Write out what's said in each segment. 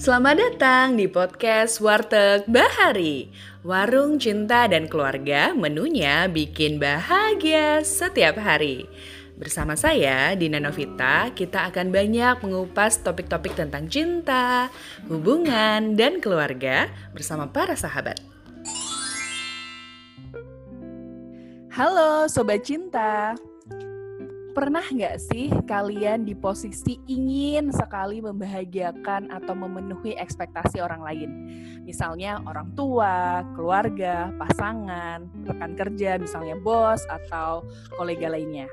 Selamat datang di podcast Warteg Bahari. Warung cinta dan keluarga menunya bikin bahagia setiap hari. Bersama saya, Dina Novita, kita akan banyak mengupas topik-topik tentang cinta, hubungan, dan keluarga bersama para sahabat. Halo Sobat Cinta, Pernah nggak sih kalian di posisi ingin sekali membahagiakan atau memenuhi ekspektasi orang lain? Misalnya orang tua, keluarga, pasangan, rekan kerja, misalnya bos atau kolega lainnya.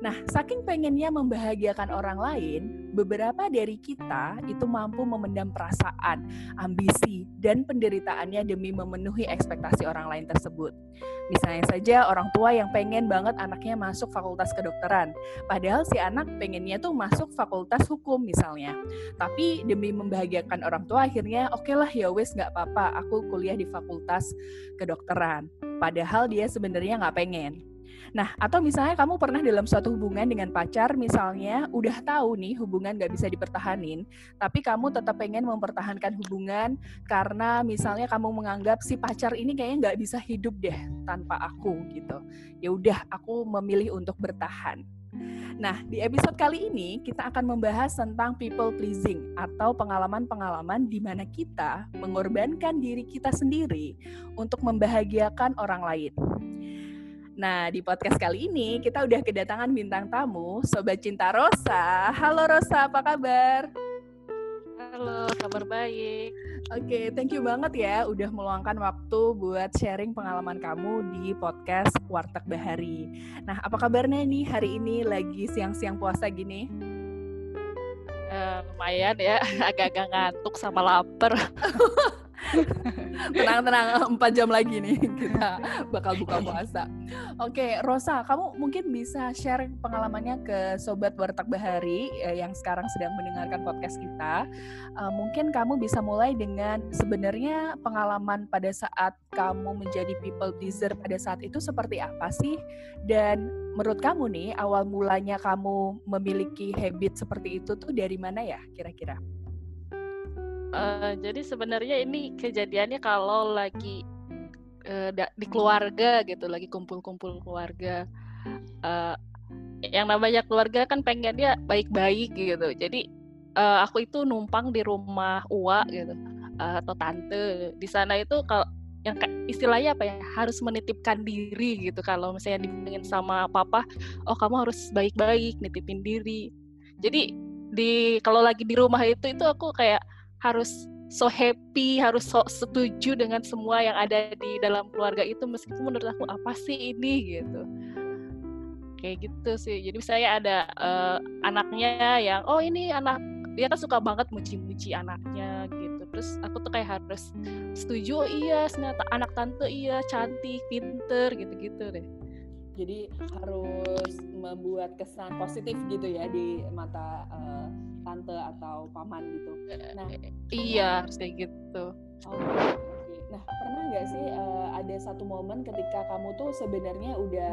Nah, saking pengennya membahagiakan orang lain, beberapa dari kita itu mampu memendam perasaan, ambisi, dan penderitaannya demi memenuhi ekspektasi orang lain tersebut. Misalnya saja orang tua yang pengen banget anaknya masuk fakultas kedokteran, padahal si anak pengennya tuh masuk fakultas hukum misalnya. Tapi demi membahagiakan orang tua akhirnya oke okay lah ya wes nggak apa-apa, aku kuliah di fakultas kedokteran. Padahal dia sebenarnya nggak pengen. Nah, atau misalnya kamu pernah dalam suatu hubungan dengan pacar, misalnya udah tahu nih hubungan gak bisa dipertahanin, tapi kamu tetap pengen mempertahankan hubungan karena misalnya kamu menganggap si pacar ini kayaknya gak bisa hidup deh tanpa aku gitu. Ya udah, aku memilih untuk bertahan. Nah, di episode kali ini kita akan membahas tentang people pleasing atau pengalaman-pengalaman di mana kita mengorbankan diri kita sendiri untuk membahagiakan orang lain. Nah, di podcast kali ini kita udah kedatangan bintang tamu, Sobat Cinta Rosa. Halo Rosa, apa kabar? Halo, kabar baik. Oke, okay, thank you banget ya udah meluangkan waktu buat sharing pengalaman kamu di podcast Warteg Bahari. Nah, apa kabarnya nih hari ini lagi siang-siang puasa gini? Uh, lumayan ya, agak-agak ngantuk sama lapar. Tenang-tenang, empat jam lagi nih kita bakal buka puasa. Oke, Rosa, kamu mungkin bisa share pengalamannya ke Sobat Warteg Bahari eh, yang sekarang sedang mendengarkan podcast kita. Uh, mungkin kamu bisa mulai dengan sebenarnya pengalaman pada saat kamu menjadi people pleaser pada saat itu seperti apa sih? Dan menurut kamu nih, awal mulanya kamu memiliki habit seperti itu tuh dari mana ya kira-kira? Uh, jadi sebenarnya ini kejadiannya kalau lagi uh, di keluarga gitu, lagi kumpul-kumpul keluarga. Uh, yang namanya keluarga kan pengen dia baik-baik gitu. Jadi uh, aku itu numpang di rumah Uwa gitu uh, atau tante. Di sana itu kalau yang istilahnya apa ya harus menitipkan diri gitu kalau misalnya dibilangin sama papa oh kamu harus baik-baik nitipin diri jadi di kalau lagi di rumah itu itu aku kayak harus so happy, harus so setuju dengan semua yang ada di dalam keluarga itu meskipun menurut aku apa sih ini gitu. Kayak gitu sih. Jadi saya ada uh, anaknya yang oh ini anak dia kan suka banget muji-muji anaknya gitu. Terus aku tuh kayak harus setuju oh, iya ternyata anak tante iya cantik, pinter gitu-gitu deh. Jadi harus membuat kesan positif gitu ya di mata uh, tante atau paman gitu. Nah, iya harus kayak gitu. Oh, okay. Nah, pernah nggak sih uh, ada satu momen ketika kamu tuh sebenarnya udah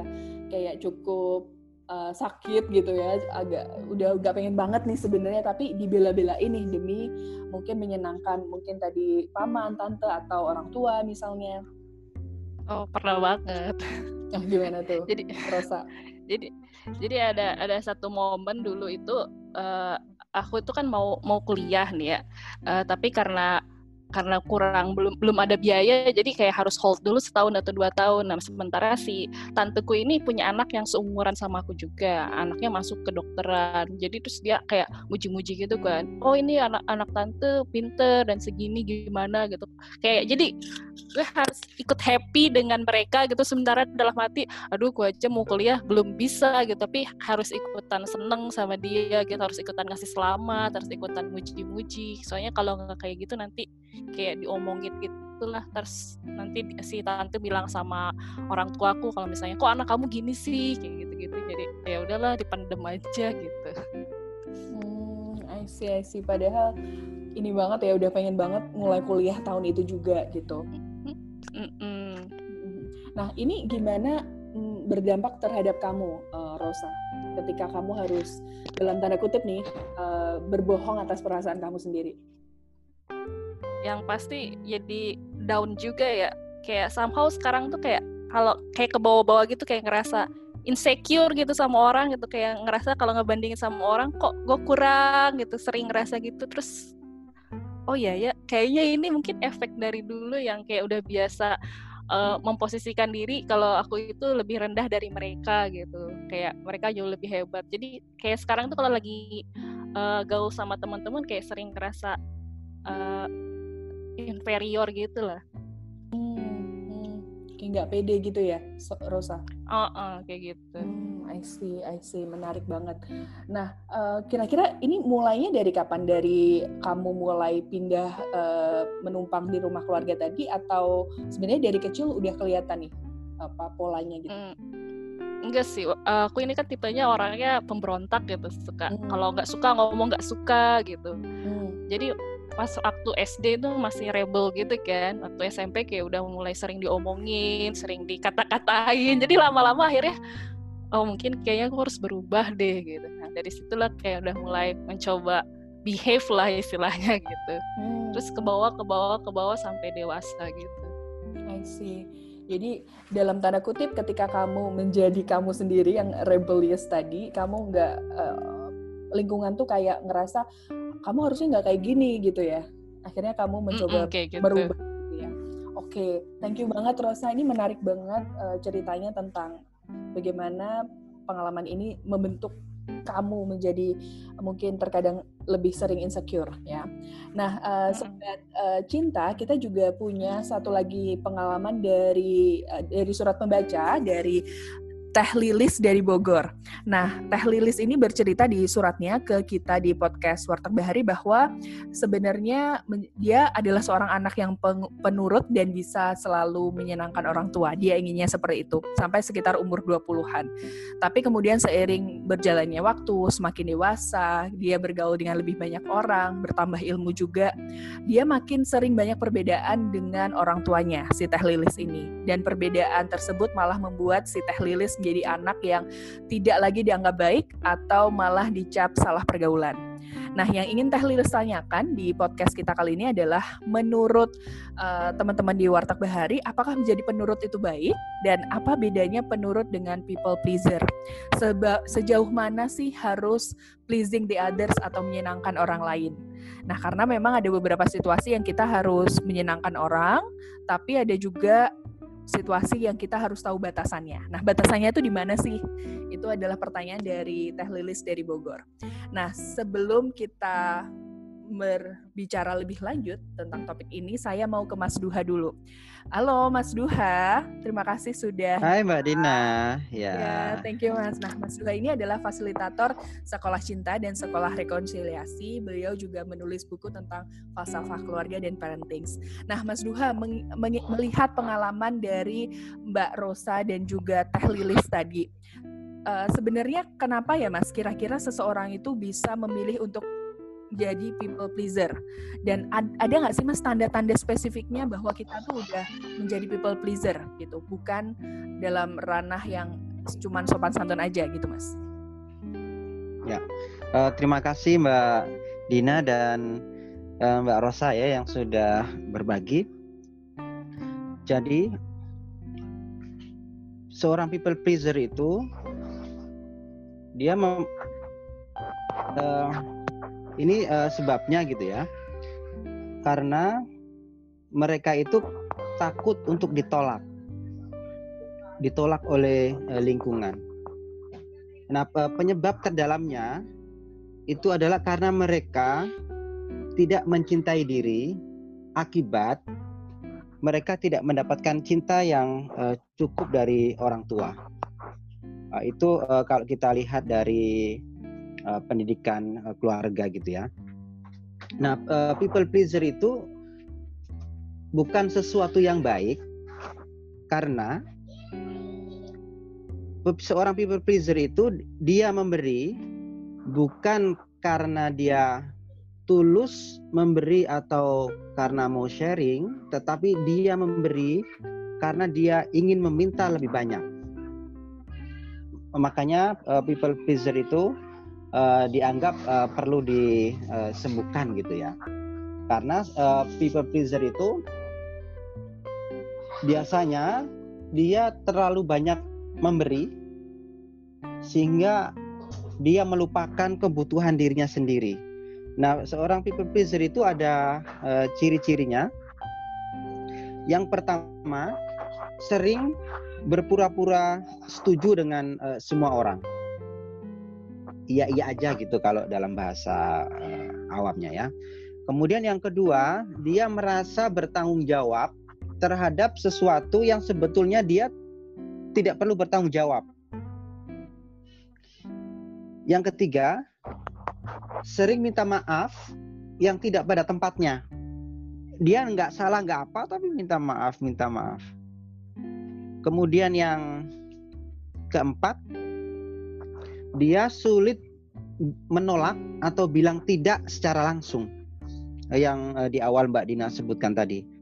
kayak cukup uh, sakit gitu ya, agak udah gak pengen banget nih sebenarnya, tapi dibela-bela ini demi mungkin menyenangkan mungkin tadi paman, tante atau orang tua misalnya. Oh, pernah banget. Oh, gimana tuh? Jadi Rosa. jadi jadi ada ada satu momen dulu itu uh, aku itu kan mau mau kuliah nih ya uh, tapi karena karena kurang belum belum ada biaya jadi kayak harus hold dulu setahun atau dua tahun. Nah sementara si tanteku ini punya anak yang seumuran sama aku juga. Anaknya masuk ke dokteran. Jadi terus dia kayak muji-muji gitu kan. Oh ini anak-anak tante pinter dan segini gimana gitu. Kayak jadi gue harus ikut happy dengan mereka gitu. Sementara dalam hati aduh gue aja mau kuliah belum bisa gitu. Tapi harus ikutan seneng sama dia gitu. Harus ikutan ngasih selamat harus ikutan muji-muji. Soalnya kalau nggak kayak gitu nanti kayak diomongin gitulah terus nanti si tante bilang sama orang tuaku kalau misalnya kok anak kamu gini sih? kayak gitu-gitu. Jadi ya udahlah dipendem aja gitu. Hmm I see I see. Padahal ini banget ya udah pengen banget mulai kuliah tahun itu juga gitu. Mm-mm. Nah, ini gimana mm, berdampak terhadap kamu, uh, Rosa, ketika kamu harus dalam tanda kutip nih uh, berbohong atas perasaan kamu sendiri? Yang pasti jadi down juga ya. Kayak somehow sekarang tuh kayak kalau kayak ke bawah-bawah gitu kayak ngerasa insecure gitu sama orang gitu. Kayak ngerasa kalau ngebandingin sama orang kok gue kurang? gitu sering ngerasa gitu. Terus oh iya ya kayaknya ini mungkin efek dari dulu yang kayak udah biasa uh, memposisikan diri kalau aku itu lebih rendah dari mereka gitu. Kayak mereka jauh lebih hebat. Jadi kayak sekarang tuh kalau lagi uh, gaul sama teman-teman kayak sering ngerasa uh, inferior gitu lah. Kayak nggak pede gitu ya Rosa? Oh uh, kayak gitu. Hmm, I see I see. Menarik banget. Nah uh, kira-kira ini mulainya dari kapan? Dari kamu mulai pindah uh, menumpang di rumah keluarga tadi atau sebenarnya dari kecil udah kelihatan nih apa polanya gitu? Hmm. Enggak sih, aku ini kan tipenya orangnya pemberontak gitu, suka. Hmm. kalau nggak suka ngomong nggak suka gitu. Hmm. Jadi pas waktu SD itu masih rebel gitu kan. Waktu SMP kayak udah mulai sering diomongin sering dikata-katain. Jadi lama-lama akhirnya oh mungkin kayaknya aku harus berubah deh gitu nah dari situlah kayak udah mulai mencoba behave lah istilahnya gitu. Hmm. terus ke bawah ke bawah ke bawah sampai dewasa gitu. I see. Jadi dalam tanda kutip ketika kamu menjadi kamu sendiri yang rebellious tadi kamu nggak uh, lingkungan tuh kayak ngerasa kamu harusnya nggak kayak gini gitu ya akhirnya kamu mencoba mm -mm, gitu. merubah gitu ya oke okay. thank you banget Rosa ini menarik banget uh, ceritanya tentang bagaimana pengalaman ini membentuk kamu menjadi mungkin terkadang lebih sering insecure ya. Nah, uh, sobat uh, cinta, kita juga punya satu lagi pengalaman dari uh, dari surat pembaca dari Teh Lilis dari Bogor. Nah, Teh Lilis ini bercerita di suratnya ke kita di podcast Warteg Bahari bahwa sebenarnya dia adalah seorang anak yang penurut dan bisa selalu menyenangkan orang tua. Dia inginnya seperti itu sampai sekitar umur 20-an. Tapi kemudian seiring berjalannya waktu, semakin dewasa, dia bergaul dengan lebih banyak orang, bertambah ilmu juga, dia makin sering banyak perbedaan dengan orang tuanya si Teh Lilis ini. Dan perbedaan tersebut malah membuat si Teh Lilis menjadi anak yang tidak lagi dianggap baik atau malah dicap salah pergaulan. Nah, yang ingin Teh Lilis tanyakan di podcast kita kali ini adalah menurut uh, teman-teman di Warteg Bahari, apakah menjadi penurut itu baik dan apa bedanya penurut dengan people pleaser? Seba sejauh mana sih harus pleasing the others atau menyenangkan orang lain? Nah, karena memang ada beberapa situasi yang kita harus menyenangkan orang, tapi ada juga situasi yang kita harus tahu batasannya. Nah, batasannya itu di mana sih? Itu adalah pertanyaan dari Teh Lilis dari Bogor. Nah, sebelum kita berbicara lebih lanjut tentang topik ini, saya mau ke Mas Duha dulu. Halo Mas Duha, terima kasih sudah. Hai Mbak Dina. Ya. ya, thank you Mas. Nah, Mas Duha ini adalah fasilitator Sekolah Cinta dan Sekolah Rekonsiliasi. Beliau juga menulis buku tentang falsafah keluarga dan parenting. Nah, Mas Duha melihat pengalaman dari Mbak Rosa dan juga Teh Lilis tadi. Uh, sebenarnya kenapa ya Mas kira-kira seseorang itu bisa memilih untuk jadi people pleaser. Dan ad, ada nggak sih mas tanda-tanda spesifiknya bahwa kita tuh udah menjadi people pleaser gitu? Bukan dalam ranah yang cuman sopan santun aja gitu mas? Ya uh, terima kasih mbak Dina dan uh, mbak Rosa ya yang sudah berbagi. Jadi seorang people pleaser itu dia mem, uh, ini uh, sebabnya gitu ya. Karena mereka itu takut untuk ditolak. Ditolak oleh uh, lingkungan. Nah, penyebab terdalamnya itu adalah karena mereka tidak mencintai diri akibat mereka tidak mendapatkan cinta yang uh, cukup dari orang tua. Uh, itu uh, kalau kita lihat dari uh, pendidikan uh, keluarga gitu ya. Nah, uh, people pleaser itu bukan sesuatu yang baik karena seorang people pleaser itu dia memberi bukan karena dia tulus memberi atau karena mau sharing, tetapi dia memberi karena dia ingin meminta lebih banyak. Makanya uh, people pleaser itu uh, dianggap uh, perlu disembuhkan gitu ya. Karena uh, people pleaser itu biasanya dia terlalu banyak memberi sehingga dia melupakan kebutuhan dirinya sendiri. Nah, seorang people pleaser itu ada uh, ciri-cirinya. Yang pertama, sering berpura-pura setuju dengan uh, semua orang. Iya iya aja gitu kalau dalam bahasa uh, awamnya ya. Kemudian yang kedua, dia merasa bertanggung jawab terhadap sesuatu yang sebetulnya dia tidak perlu bertanggung jawab. Yang ketiga, sering minta maaf yang tidak pada tempatnya. Dia nggak salah nggak apa, tapi minta maaf, minta maaf. Kemudian yang keempat, dia sulit menolak atau bilang tidak secara langsung. Yang eh, di awal Mbak Dina sebutkan tadi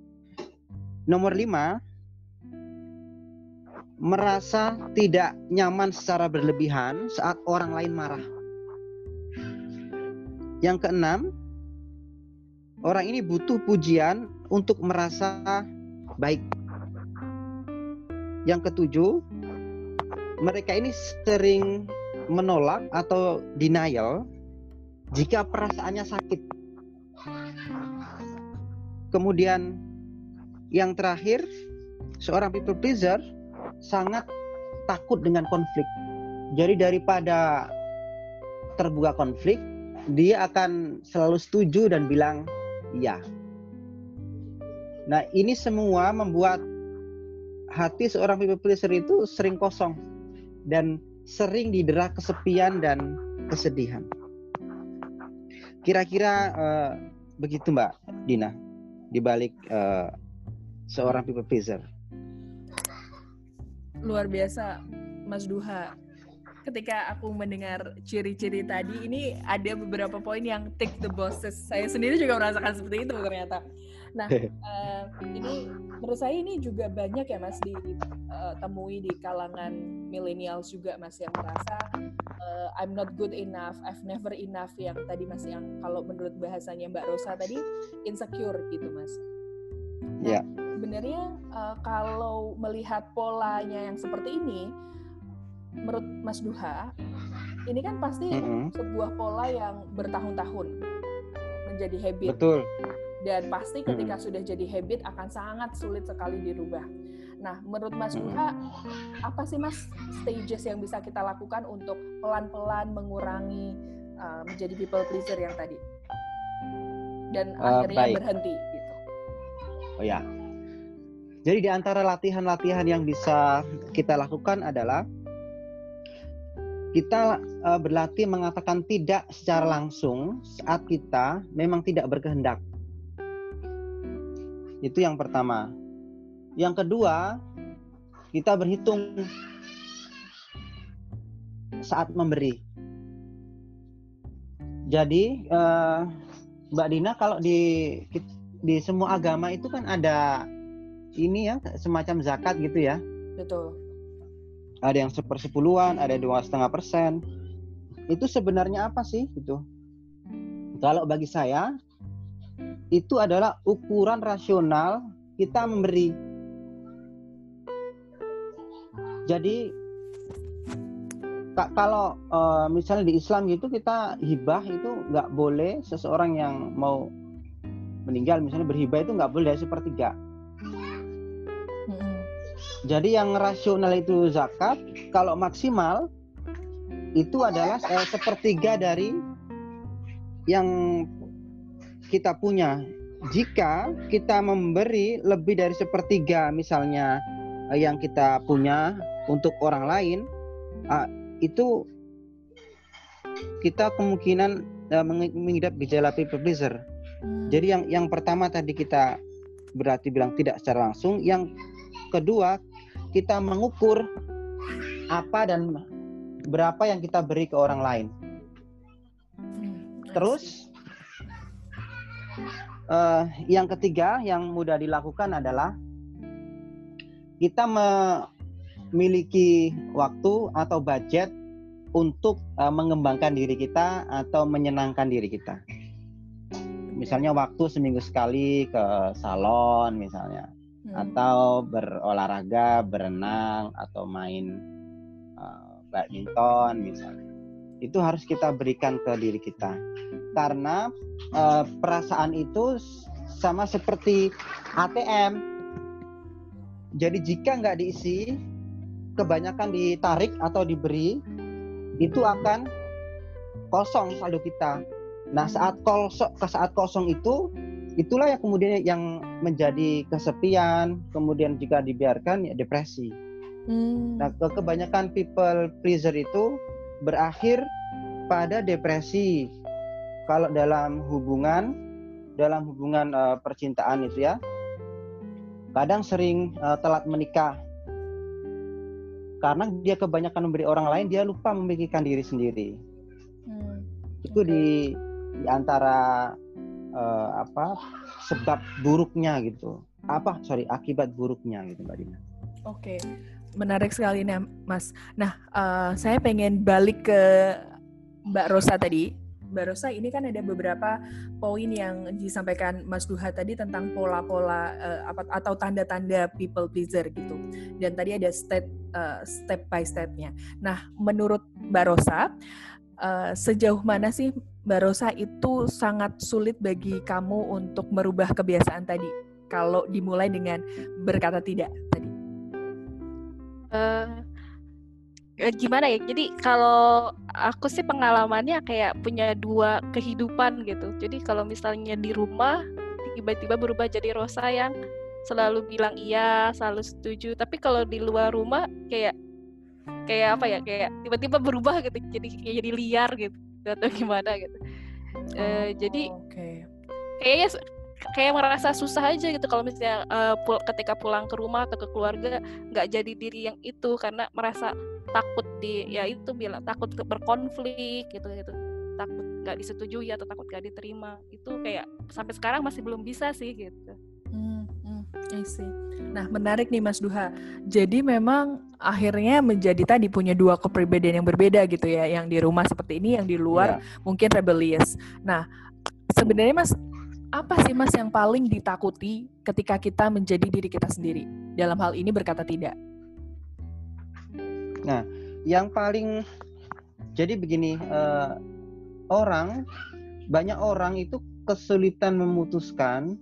Nomor lima, merasa tidak nyaman secara berlebihan saat orang lain marah. Yang keenam, orang ini butuh pujian untuk merasa baik. Yang ketujuh, mereka ini sering menolak atau denial jika perasaannya sakit. Kemudian yang terakhir, seorang people pleaser sangat takut dengan konflik. Jadi daripada terbuka konflik, dia akan selalu setuju dan bilang iya. Nah, ini semua membuat hati seorang people pleaser itu sering kosong dan sering didera kesepian dan kesedihan. Kira-kira uh, begitu Mbak Dina di balik uh, seorang people pleaser. Luar biasa, Mas Duha. Ketika aku mendengar ciri-ciri tadi, ini ada beberapa poin yang tick the boxes. Saya sendiri juga merasakan seperti itu ternyata. Nah, uh, ini menurut saya ini juga banyak ya Mas ditemui uh, di kalangan millennials juga Mas yang merasa uh, I'm not good enough, I've never enough yang tadi Mas yang kalau menurut bahasanya Mbak Rosa tadi insecure gitu Mas. Nah, yeah sebenarnya uh, kalau melihat polanya yang seperti ini, menurut Mas Duha, ini kan pasti mm -hmm. sebuah pola yang bertahun-tahun menjadi habit. Betul. Dan pasti ketika sudah jadi habit akan sangat sulit sekali dirubah. Nah, menurut Mas Duha, apa sih Mas stages yang bisa kita lakukan untuk pelan-pelan mengurangi uh, menjadi people pleaser yang tadi? Dan uh, akhirnya baik. berhenti gitu. Oh ya, jadi di antara latihan-latihan yang bisa kita lakukan adalah kita uh, berlatih mengatakan tidak secara langsung saat kita memang tidak berkehendak. Itu yang pertama. Yang kedua, kita berhitung saat memberi. Jadi uh, Mbak Dina kalau di di semua agama itu kan ada ini ya semacam zakat gitu ya. Betul. Ada yang sepersepuluhan, ada dua setengah persen. Itu sebenarnya apa sih itu? Kalau bagi saya itu adalah ukuran rasional kita memberi. Jadi kalau uh, misalnya di Islam gitu kita hibah itu nggak boleh seseorang yang mau meninggal misalnya berhibah itu nggak boleh sepertiga jadi yang rasional itu zakat, kalau maksimal itu adalah eh, sepertiga dari yang kita punya. Jika kita memberi lebih dari sepertiga misalnya eh, yang kita punya untuk orang lain, eh, itu kita kemungkinan eh, mengidap gejala people pleaser. Hmm. Jadi yang yang pertama tadi kita berarti bilang tidak secara langsung, yang kedua kita mengukur apa dan berapa yang kita beri ke orang lain. Terus uh, yang ketiga yang mudah dilakukan adalah kita memiliki waktu atau budget untuk uh, mengembangkan diri kita atau menyenangkan diri kita. misalnya waktu seminggu sekali ke salon misalnya Hmm. atau berolahraga berenang atau main uh, badminton misalnya itu harus kita berikan ke diri kita karena uh, perasaan itu sama seperti ATM jadi jika nggak diisi kebanyakan ditarik atau diberi itu akan kosong saldo kita nah saat kosong saat kosong itu itulah yang kemudian yang menjadi kesepian kemudian jika dibiarkan ya depresi Hmm. Nah, ke- kebanyakan people pleaser itu berakhir pada depresi. Kalau dalam hubungan, dalam hubungan eh, percintaan itu ya, kadang sering eh, telat menikah. Karena dia kebanyakan memberi orang lain, dia lupa memikirkan diri sendiri. Hmm. Itu di, di antara eh, apa sebab buruknya gitu. Apa sorry akibat buruknya gitu Mbak Dina. Oke, menarik sekali nih, Mas. Nah, eh, saya pengen balik ke Mbak Rosa tadi. Mbak Rosa, ini kan ada beberapa poin yang disampaikan Mas Duha tadi tentang pola-pola apa atau tanda-tanda people pleaser gitu. Dan tadi ada step eh, step by stepnya. Nah, menurut Mbak Rosa, eh, sejauh mana sih Mbak Rosa itu sangat sulit bagi kamu untuk merubah kebiasaan tadi? Kalau dimulai dengan berkata tidak tadi. Eh, gimana ya? Jadi kalau aku sih pengalamannya kayak punya dua kehidupan gitu. Jadi kalau misalnya di rumah tiba-tiba berubah jadi Rosa yang selalu bilang iya, selalu setuju. Tapi kalau di luar rumah kayak kayak apa ya? Kayak tiba-tiba berubah gitu. Jadi kayak jadi liar gitu atau gimana gitu. Eh, jadi Oh, Oke. kayaknya s- kayak merasa susah aja gitu kalau misalnya eh, pul- ketika pulang ke rumah atau ke keluarga nggak jadi diri yang itu karena merasa takut di ya itu bilang takut ke- berkonflik gitu gitu takut nggak disetujui atau takut nggak diterima itu kayak sampai sekarang masih belum bisa sih gitu Hmm, hmm, I see. Nah, menarik nih Mas Duha. Jadi memang akhirnya menjadi tadi punya dua kepribadian yang berbeda gitu ya. Yang di rumah seperti ini, yang di luar Iya. mungkin rebellious. Nah, sebenarnya Mas, apa sih Mas yang paling ditakuti ketika kita menjadi diri kita sendiri? Dalam hal ini berkata tidak. Yang paling jadi begini eh, orang banyak orang itu kesulitan memutuskan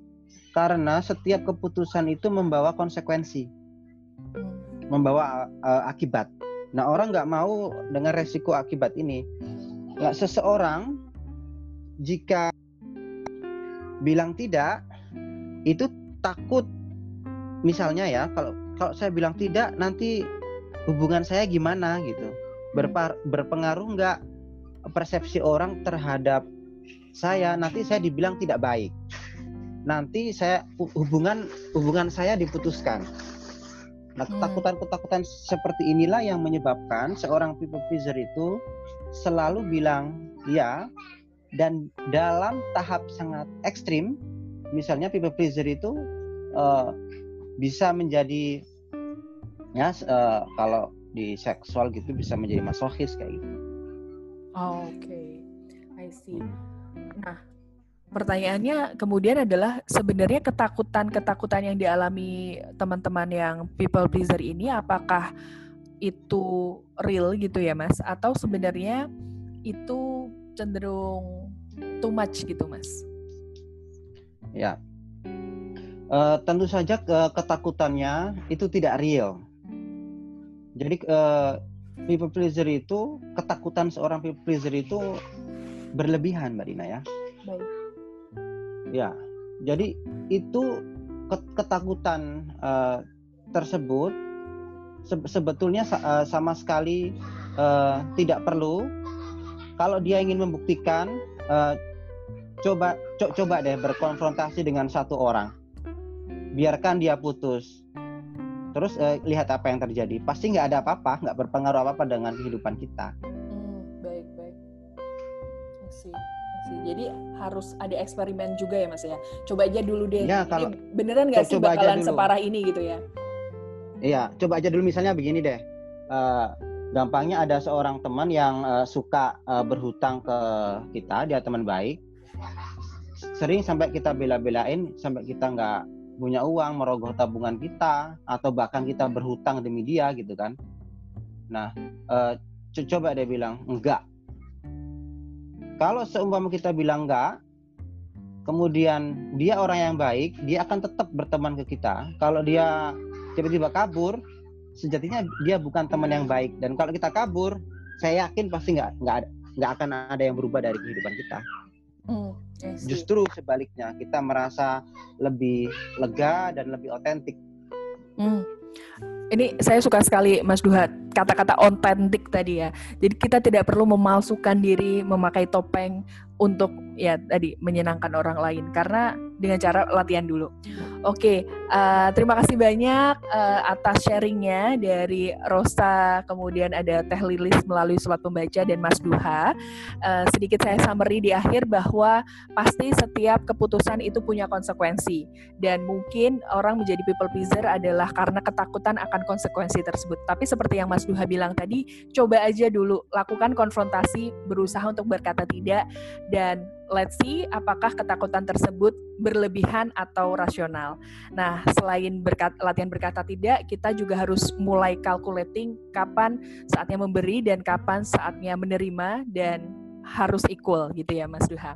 karena setiap keputusan itu membawa konsekuensi. Membawa eh, akibat. Nah orang nggak mau dengan resiko akibat ini. Nggak seseorang jika bilang tidak itu takut. Misalnya ya kalau kalau saya bilang tidak nanti hubungan saya gimana gitu. Berpar- berpengaruh nggak persepsi orang terhadap saya? Nanti saya dibilang tidak baik. Nanti saya hu- hubungan hubungan saya diputuskan. Nah Hmm. ketakutan-ketakutan seperti inilah yang menyebabkan seorang people pleaser itu selalu bilang ya dan dalam tahap sangat ekstrim misalnya people pleaser itu eh, bisa menjadi ya eh, kalau di seksual gitu bisa menjadi masochis kayak gitu. Oh, Oke, I see. Nah, pertanyaannya kemudian adalah sebenarnya ketakutan-ketakutan yang dialami teman-teman yang people pleaser ini apakah itu real gitu ya Mas atau sebenarnya itu cenderung too much gitu Mas? Ya. Eh, tentu saja ke- ketakutannya itu tidak real. Jadi eh, people pleaser itu ketakutan seorang people pleaser itu berlebihan, Mbak Dina ya. Baik. Ya. Jadi itu ke- ketakutan eh, tersebut se- sebetulnya sa- eh, sama sekali eh, tidak perlu. Kalau dia ingin membuktikan, eh, coba co- coba deh berkonfrontasi dengan satu orang. Biarkan dia putus. Terus eh, lihat apa yang terjadi. Pasti nggak ada apa-apa, nggak berpengaruh apa-apa dengan kehidupan kita. Hmm, baik baik. See. Jadi harus ada eksperimen juga ya Mas ya. Coba aja dulu deh. Ya, Ini kalau- beneran nggak sih coba bakalan separah ini gitu ya? Iya, coba aja dulu misalnya begini deh. Eh, gampangnya ada seorang teman yang eh, suka eh, berhutang ke kita, dia teman baik. sering sampai kita bela-belain sampai kita nggak punya uang merogoh tabungan kita atau bahkan kita berhutang demi dia gitu kan. Nah uh, coba dia bilang enggak. Kalau seumpama kita bilang enggak kemudian dia orang yang baik dia akan tetap berteman ke kita. Kalau dia tiba-tiba kabur sejatinya dia bukan teman yang baik. Dan kalau kita kabur saya yakin pasti nggak nggak nggak akan ada yang berubah dari kehidupan kita. Mm, Justru sebaliknya kita merasa lebih lega dan lebih otentik. Mm. Ini saya suka sekali Mas Duhat kata-kata otentik tadi ya. Jadi kita tidak perlu memalsukan diri memakai topeng untuk ya tadi menyenangkan orang lain karena dengan cara latihan dulu. Oke, uh, terima kasih banyak uh, atas sharingnya dari Rosa, kemudian ada Teh Lilis melalui surat pembaca dan Mas Duha. Uh, sedikit saya summary di akhir bahwa pasti setiap keputusan itu punya konsekuensi dan mungkin orang menjadi people pleaser adalah karena ketakutan akan konsekuensi tersebut. Tapi seperti yang Mas Duha bilang tadi, coba aja dulu lakukan konfrontasi, berusaha untuk berkata tidak dan let's see apakah ketakutan tersebut berlebihan atau rasional. Nah, selain berkat, latihan berkata tidak, kita juga harus mulai calculating kapan saatnya memberi dan kapan saatnya menerima dan harus equal gitu ya Mas Duha.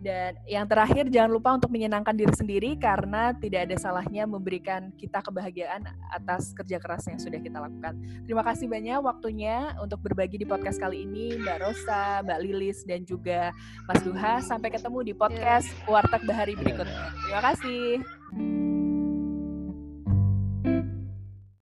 Dan yang terakhir jangan lupa untuk menyenangkan diri sendiri karena tidak ada salahnya memberikan kita kebahagiaan atas kerja keras yang sudah kita lakukan. Terima kasih banyak waktunya untuk berbagi di podcast kali ini Mbak Rosa, Mbak Lilis dan juga Mas Duha. Sampai ketemu di podcast Warteg Bahari berikutnya. Terima kasih.